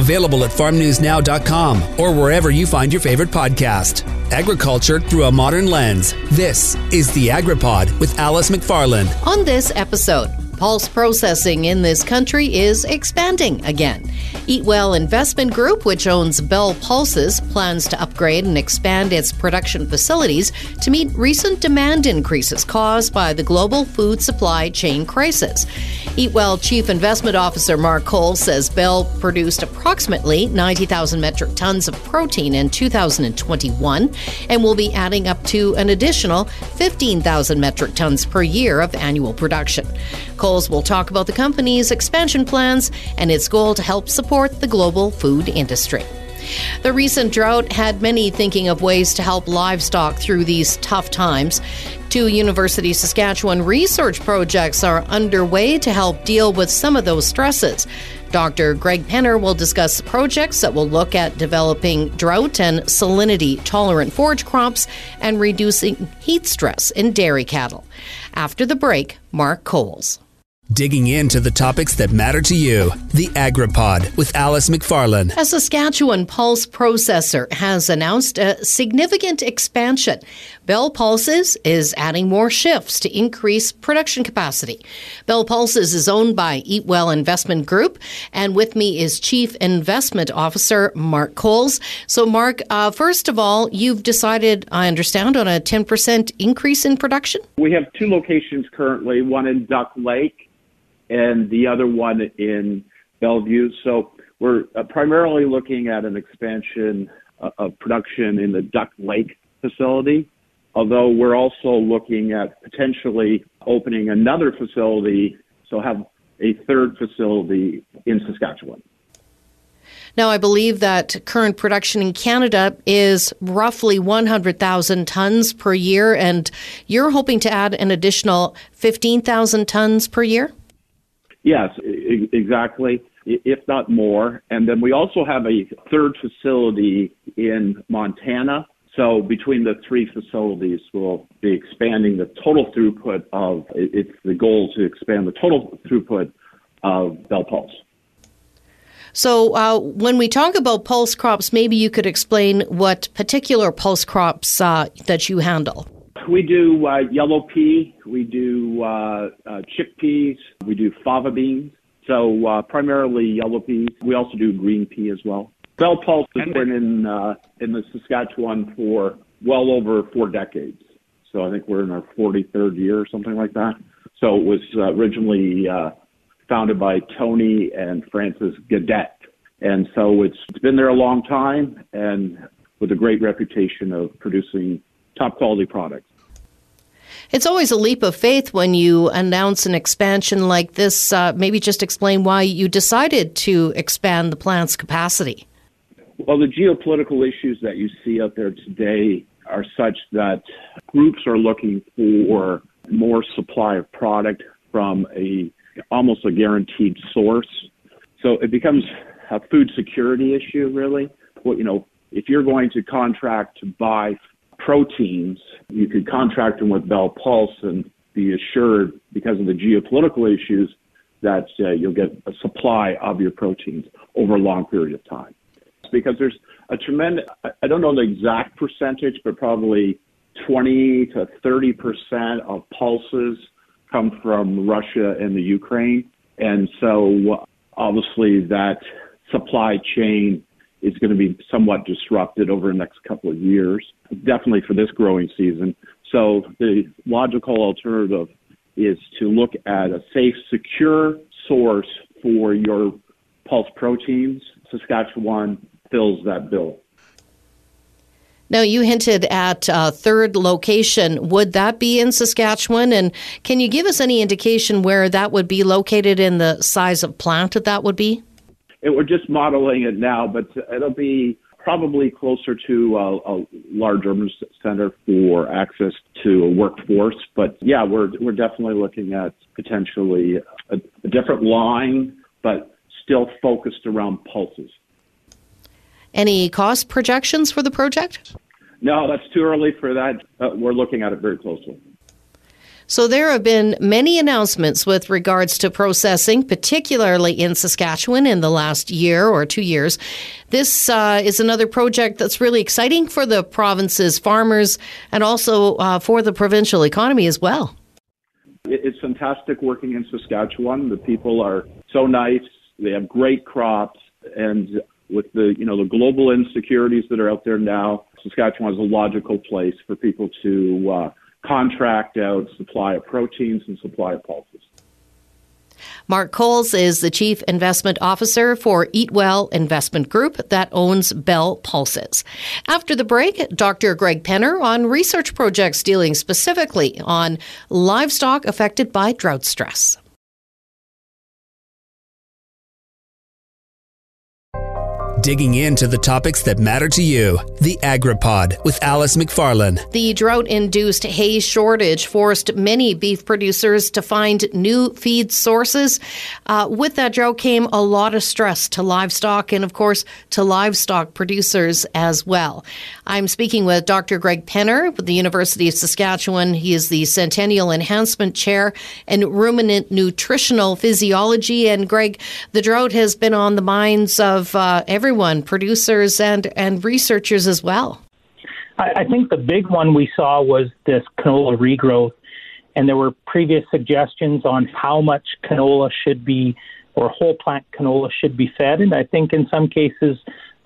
Available at farmnewsnow.com or wherever you find your favorite podcast. Agriculture through a modern lens. This is the AgriPod with Alice McFarland. On this episode, pulse processing in this country is expanding again. Eatwell Investment Group, which owns Bell Pulses, plans to upgrade and expand its production facilities to meet recent demand increases caused by the global food supply chain crisis. Eatwell Chief Investment Officer Mark Cole says Bell produced approximately 90,000 metric tons of protein in 2021 and will be adding up to an additional 15,000 metric tons per year of annual production. Coles will talk about the company's expansion plans and its goal to help support the global food industry. The recent drought had many thinking of ways to help livestock through these tough times. Two University Saskatchewan research projects are underway to help deal with some of those stresses. Dr. Greg Penner will discuss projects that will look at developing drought and salinity tolerant forage crops and reducing heat stress in dairy cattle. After the break, Mark Coles. Digging into the topics that matter to you. The AgriPod with Alice McFarland. A Saskatchewan pulse processor has announced a significant expansion. Bell Pulses is adding more shifts to increase production capacity. Bell Pulses is owned by Eatwell Investment Group, and with me is Chief Investment Officer Mark Coles. So, Mark, uh, first of all, you've decided, I understand, on a 10% increase in production? We have two locations currently, one in Duck Lake and the other one in Bellevue. So we're uh, primarily looking at an expansion uh, of production in the Duck Lake facility, although we're also looking at potentially opening another facility, so have a third facility in Saskatchewan. Now, I believe that current production in Canada is roughly 100,000 tons per year, and you're hoping to add an additional 15,000 tons per year? Yes, exactly, if not more. And then we also have a third facility in Montana. So between the three facilities, we'll be expanding the total throughput of, it's the goal to expand the total throughput of Bell Pulse. So, uh, when we talk about pulse crops, maybe you could explain what particular pulse crops uh, that you handle. We do uh, yellow pea, we do uh, uh, chickpeas, we do fava beans. So uh, primarily yellow peas. We also do green pea as well. Bell Pulse has been in uh, in the Saskatchewan for well over four decades. So I think we're in our 43rd year or something like that. So it was uh, originally uh, founded by Tony and Francis Gadet. And so it's, it's been there a long time and with a great reputation of producing top quality products. It's always a leap of faith when you announce an expansion like this. Uh, maybe just explain why you decided to expand the plant's capacity. Well, the geopolitical issues that you see out there today are such that groups are looking for more supply of product from a almost a guaranteed source. So it becomes a food security issue, really. Well, you know, if you're going to contract to buy proteins, you could contract them with Bell Pulse and be assured, because of the geopolitical issues, that uh, you'll get a supply of your proteins over a long period of time. Because there's a tremendous, I don't know the exact percentage, but probably 20 to 30 percent of pulses come from Russia and the Ukraine. And so obviously that supply chain is going to be somewhat disrupted over the next couple of years, definitely for this growing season. So the logical alternative is to look at a safe, secure source for your pulse proteins. Saskatchewan fills that bill. Now, you hinted at a third location. Would that be in Saskatchewan? And can you give us any indication where that would be located in the size of plant that that would be? It, we're just modeling it now, but it'll be probably closer to a, a large urban center for access to a workforce. But yeah, we're we're definitely looking at potentially a, a different line, but still focused around pulses. Any cost projections for the project? No, that's too early for that. Uh, we're looking at it very closely. So there have been many announcements with regards to processing, particularly in Saskatchewan in the last year or two years. This uh, is another project that's really exciting for the province's farmers and also uh, for the provincial economy as well. It's fantastic working in Saskatchewan. The people are so nice. They have great crops, and with the you know the global insecurities that are out there now, Saskatchewan is a logical place for people to uh, contract out supply of proteins and supply of pulses. Mark Coles is the Chief Investment Officer for Eatwell Investment Group that owns Bell Pulses. After the break, Dr. Greg Penner on research projects dealing specifically on livestock affected by drought stress. Digging into the topics that matter to you. The AgriPod with Alice McFarland. The drought induced hay shortage forced many beef producers to find new feed sources. Uh, with that drought came a lot of stress to livestock and, of course, to livestock producers as well. I'm speaking with Dr. Greg Penner with the University of Saskatchewan. He is the Centennial Enhancement Chair in Ruminant Nutritional Physiology. And, Greg, the drought has been on the minds of uh, everyone everyone, producers and, and researchers as well? I, I think the big one we saw was this canola regrowth. And there were previous suggestions on how much canola should be, or whole plant canola should be fed. And I think in some cases,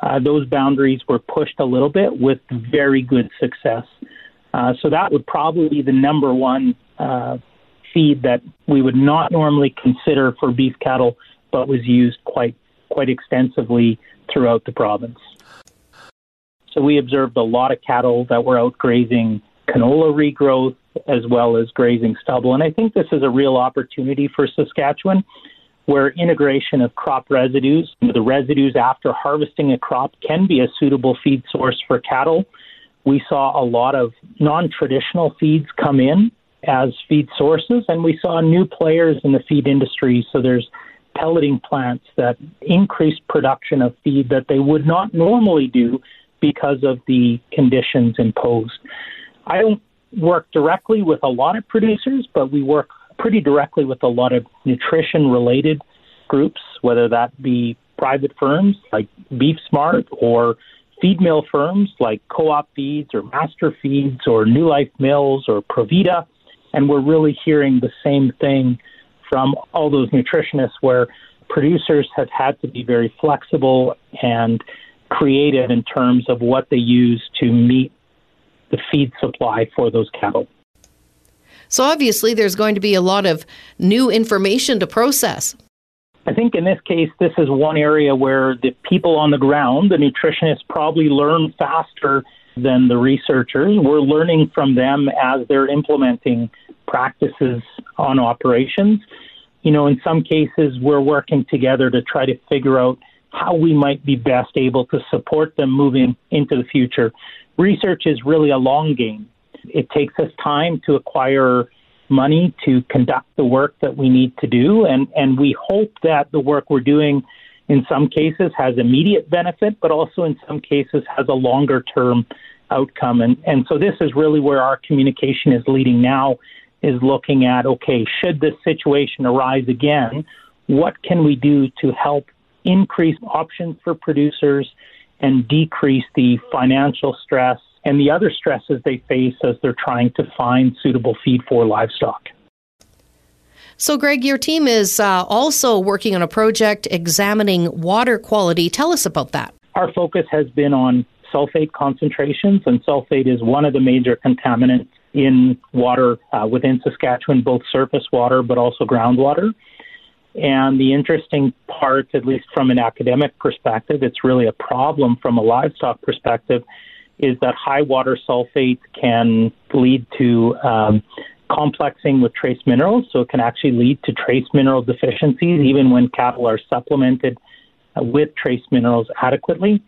uh, those boundaries were pushed a little bit with very good success. Uh, so that would probably be the number one uh, feed that we would not normally consider for beef cattle, but was used quite quite extensively throughout the province. So we observed a lot of cattle that were out grazing canola regrowth as well as grazing stubble. And I think this is a real opportunity for Saskatchewan where integration of crop residues, the residues after harvesting a crop, can be a suitable feed source for cattle. We saw a lot of non traditional feeds come in as feed sources, and we saw new players in the feed industry. So there's pelleting plants that increase production of feed that they would not normally do because of the conditions imposed. I don't work directly with a lot of producers, but we work pretty directly with a lot of nutrition related groups, whether that be private firms like Beef Smart or feed mill firms like Co op Feeds or Master Feeds or New Life Mills or Provita. And we're really hearing the same thing from all those nutritionists where producers have had to be very flexible and creative in terms of what they use to meet the feed supply for those cattle. So obviously, there's going to be a lot of new information to process. I think in this case, this is one area where the people on the ground, the nutritionists, probably learn faster than the researchers. We're learning from them as they're implementing practices on operations. You know, in some cases, we're working together to try to figure out how we might be best able to support them moving into the future. Research is really a long game. It takes us time to acquire money to conduct the work that we need to do, and, and we hope that the work we're doing in some cases has immediate benefit, but also in some cases has a longer term outcome. And, and so this is really where our communication is leading now is looking at okay, should this situation arise again, what can we do to help increase options for producers and decrease the financial stress and the other stresses they face as they're trying to find suitable feed for livestock. So, Greg, your team is uh, also working on a project examining water quality. Tell us about that. Our focus has been on sulfate concentrations, and sulfate is one of the major contaminants in water uh, within Saskatchewan, both surface water but also groundwater. And the interesting part, at least from an academic perspective, it's really a problem from a livestock perspective, is that high water sulfate can lead to um, complexing with trace minerals. So it can actually lead to trace mineral deficiencies, even when cattle are supplemented with trace minerals adequately.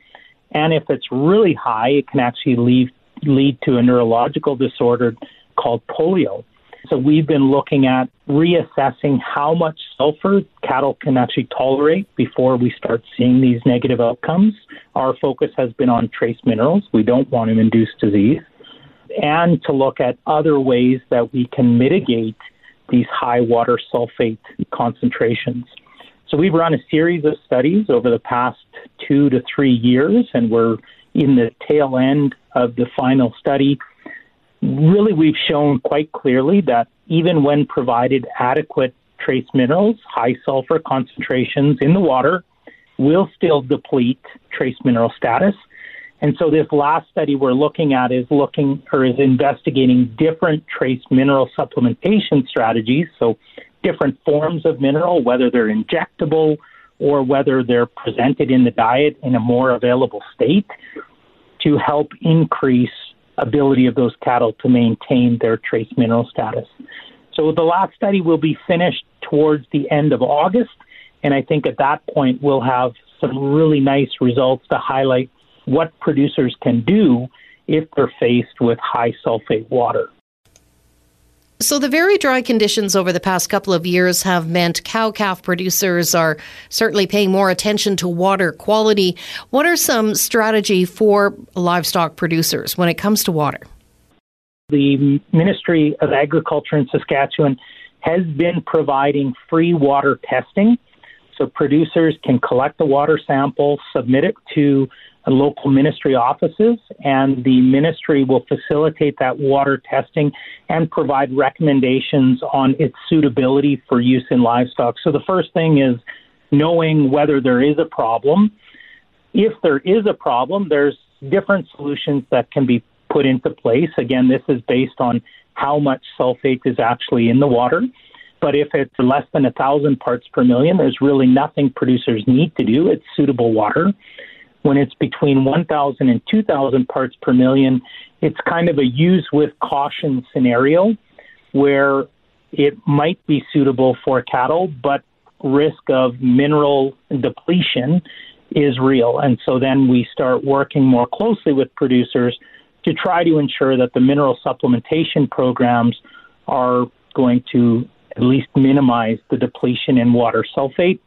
And if it's really high, it can actually lead lead to a neurological disorder called polio. So we've been looking at reassessing how much sulfur cattle can actually tolerate before we start seeing these negative outcomes. Our focus has been on trace minerals. We don't want to induce disease. And to look at other ways that we can mitigate these high water sulfate concentrations. So we've run a series of studies over the past two to three years, and we're in the tail end of the final study. Really, we've shown quite clearly that even when provided adequate trace minerals, high sulfur concentrations in the water will still deplete trace mineral status. And so this last study we're looking at is looking or is investigating different trace mineral supplementation strategies. So different forms of mineral, whether they're injectable or whether they're presented in the diet in a more available state to help increase ability of those cattle to maintain their trace mineral status. So the last study will be finished towards the end of August, and I think at that point we'll have some really nice results to highlight what producers can do if they're faced with high sulfate water. So, the very dry conditions over the past couple of years have meant cow calf producers are certainly paying more attention to water quality. What are some strategy for livestock producers when it comes to water? The Ministry of Agriculture in Saskatchewan has been providing free water testing. So, producers can collect the water sample, submit it to local ministry offices, and the ministry will facilitate that water testing and provide recommendations on its suitability for use in livestock. So the first thing is knowing whether there is a problem. If there is a problem, there's different solutions that can be put into place. Again, this is based on how much sulfate is actually in the water. But if it's less than a thousand parts per million, there's really nothing producers need to do. It's suitable water. When it's between 1,000 and 2,000 parts per million, it's kind of a use with caution scenario where it might be suitable for cattle, but risk of mineral depletion is real. And so then we start working more closely with producers to try to ensure that the mineral supplementation programs are going to at least minimize the depletion in water sulfate.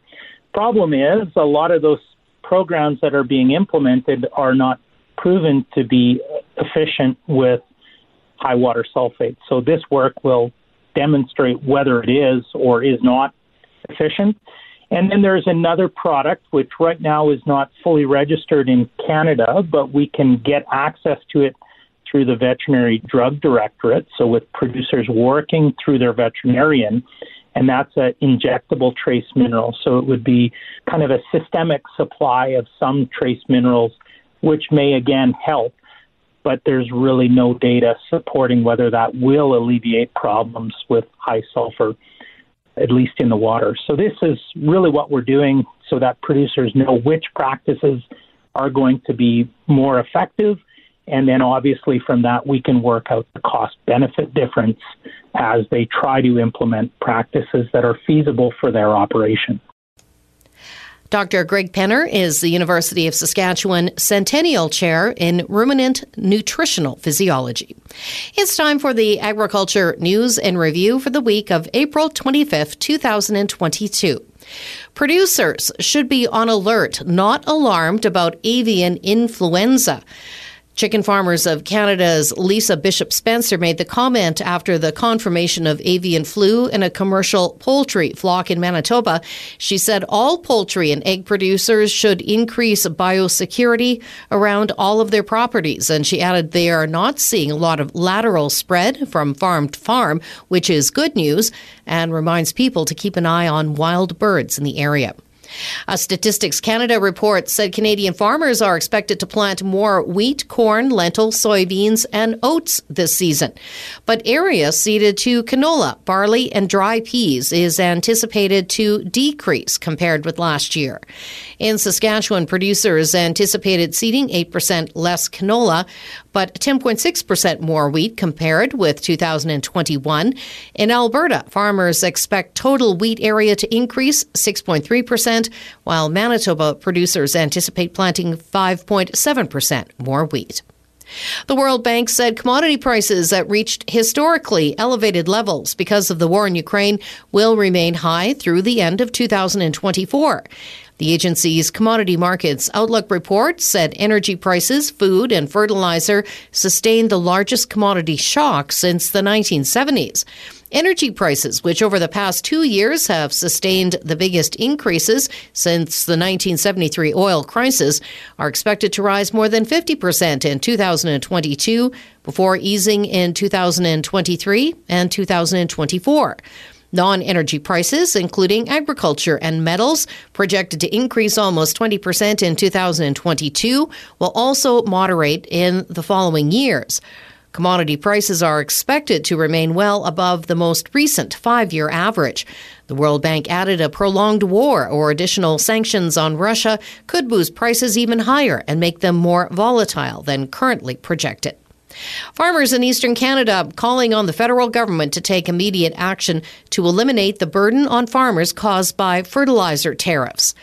Problem is, a lot of those programs that are being implemented are not proven to be efficient with high water sulfate. So this work will demonstrate whether it is or is not efficient. And then there's another product which right now is not fully registered in Canada, but we can get access to it through the Veterinary Drug Directorate. So with producers working through their veterinarian, and that's an injectable trace mineral. So it would be kind of a systemic supply of some trace minerals, which may again help, but there's really no data supporting whether that will alleviate problems with high sulfur, at least in the water. So this is really what we're doing so that producers know which practices are going to be more effective and then obviously from that, we can work out the cost benefit difference as they try to implement practices that are feasible for their operation. Dr. Greg Penner is the University of Saskatchewan Centennial Chair in Ruminant Nutritional Physiology. It's time for the Agriculture News and Review for the week of April 25th, 2022. Producers should be on alert, not alarmed about avian influenza. Chicken Farmers of Canada's Lisa Bishop Spencer made the comment after the confirmation of avian flu in a commercial poultry flock in Manitoba. She said all poultry and egg producers should increase biosecurity around all of their properties. And she added they are not seeing a lot of lateral spread from farm to farm, which is good news, and reminds people to keep an eye on wild birds in the area. A Statistics Canada report said Canadian farmers are expected to plant more wheat, corn, lentils, soybeans, and oats this season. But area seeded to canola, barley, and dry peas is anticipated to decrease compared with last year. In Saskatchewan, producers anticipated seeding 8% less canola, but 10.6% more wheat compared with 2021. In Alberta, farmers expect total wheat area to increase 6.3%, while Manitoba producers anticipate planting 5.7% more wheat. The World Bank said commodity prices that reached historically elevated levels because of the war in Ukraine will remain high through the end of 2024. The agency's Commodity Markets Outlook report said energy prices, food, and fertilizer sustained the largest commodity shock since the 1970s. Energy prices, which over the past two years have sustained the biggest increases since the 1973 oil crisis, are expected to rise more than 50% in 2022 before easing in 2023 and 2024. Non energy prices, including agriculture and metals, projected to increase almost 20% in 2022, will also moderate in the following years. Commodity prices are expected to remain well above the most recent five year average. The World Bank added a prolonged war or additional sanctions on Russia could boost prices even higher and make them more volatile than currently projected. Farmers in eastern Canada calling on the federal government to take immediate action to eliminate the burden on farmers caused by fertilizer tariffs.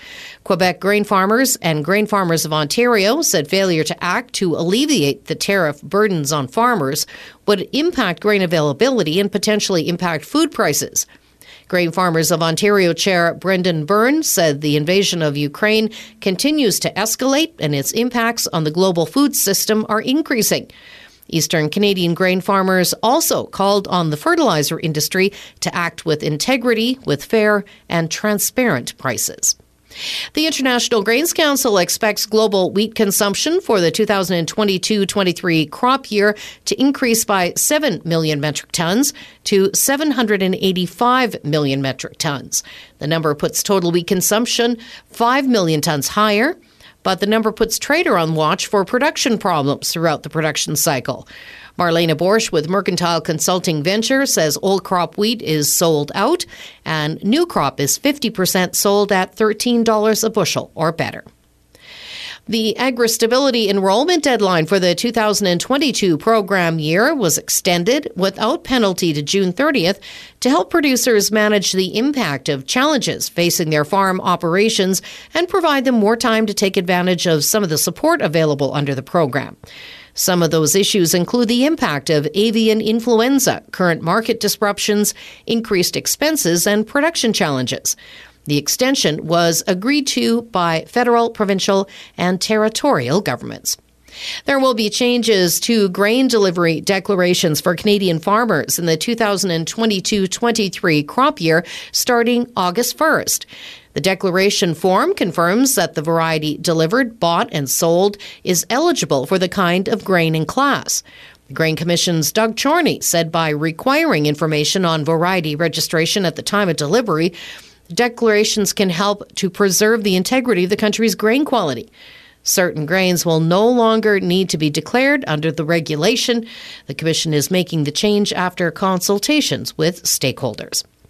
Quebec grain farmers and grain farmers of Ontario said failure to act to alleviate the tariff burdens on farmers would impact grain availability and potentially impact food prices. Grain Farmers of Ontario Chair Brendan Byrne said the invasion of Ukraine continues to escalate and its impacts on the global food system are increasing. Eastern Canadian grain farmers also called on the fertilizer industry to act with integrity, with fair and transparent prices. The International Grains Council expects global wheat consumption for the 2022 23 crop year to increase by 7 million metric tons to 785 million metric tons. The number puts total wheat consumption 5 million tons higher but the number puts Trader on watch for production problems throughout the production cycle. Marlene Boersch with Mercantile Consulting Venture says old crop wheat is sold out and new crop is 50% sold at $13 a bushel or better. The Agri Stability enrollment deadline for the 2022 program year was extended without penalty to June 30th to help producers manage the impact of challenges facing their farm operations and provide them more time to take advantage of some of the support available under the program. Some of those issues include the impact of avian influenza, current market disruptions, increased expenses, and production challenges. The extension was agreed to by federal, provincial, and territorial governments. There will be changes to grain delivery declarations for Canadian farmers in the 2022 23 crop year starting August 1st. The declaration form confirms that the variety delivered, bought, and sold is eligible for the kind of grain in class. The Grain Commission's Doug Chorney said by requiring information on variety registration at the time of delivery, Declarations can help to preserve the integrity of the country's grain quality. Certain grains will no longer need to be declared under the regulation. The Commission is making the change after consultations with stakeholders.